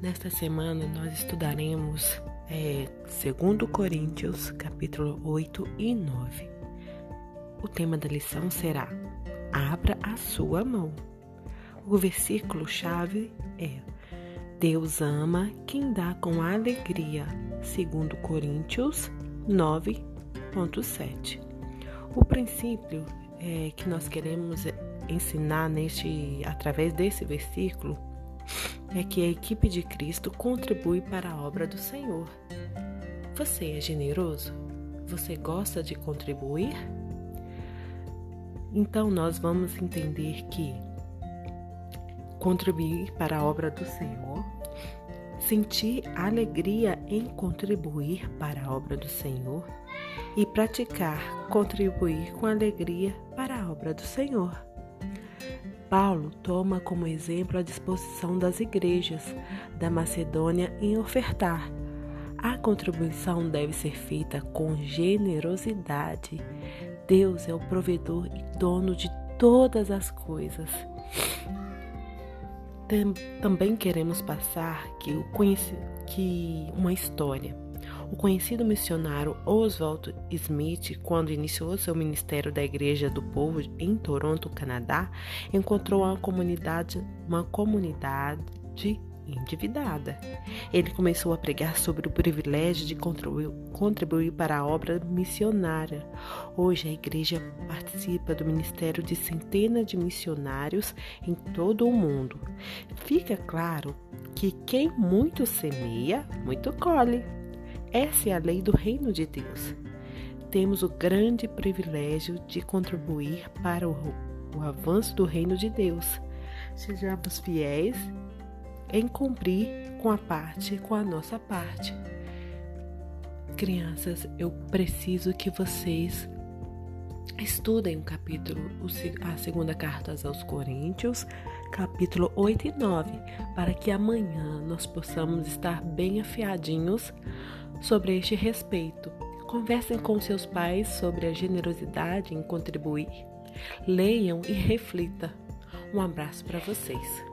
Nesta semana nós estudaremos é, 2 Coríntios, capítulo 8 e 9. O tema da lição será Abra a sua mão. O versículo-chave é Deus ama quem dá com alegria, 2 Coríntios 9.7. O princípio é, que nós queremos ensinar neste, através desse versículo é que a equipe de Cristo contribui para a obra do Senhor. Você é generoso? Você gosta de contribuir? Então nós vamos entender que contribuir para a obra do Senhor, sentir alegria em contribuir para a obra do Senhor e praticar contribuir com alegria para a obra do Senhor. Paulo toma como exemplo a disposição das igrejas da Macedônia em ofertar. A contribuição deve ser feita com generosidade. Deus é o provedor e dono de todas as coisas. Também queremos passar que, que uma história o conhecido missionário Oswald Smith, quando iniciou seu ministério da Igreja do Povo em Toronto, Canadá, encontrou uma comunidade, uma comunidade endividada. Ele começou a pregar sobre o privilégio de contribuir, contribuir, para a obra missionária. Hoje a igreja participa do ministério de centenas de missionários em todo o mundo. Fica claro que quem muito semeia, muito colhe. Essa é a lei do reino de Deus. Temos o grande privilégio de contribuir para o, o avanço do reino de Deus. Sejamos fiéis em cumprir com a parte, com a nossa parte. Crianças, eu preciso que vocês estudem o capítulo, a segunda carta aos Coríntios, capítulo 8 e 9, para que amanhã nós possamos estar bem afiadinhos sobre este respeito. Conversem com seus pais sobre a generosidade em contribuir. Leiam e reflita. Um abraço para vocês.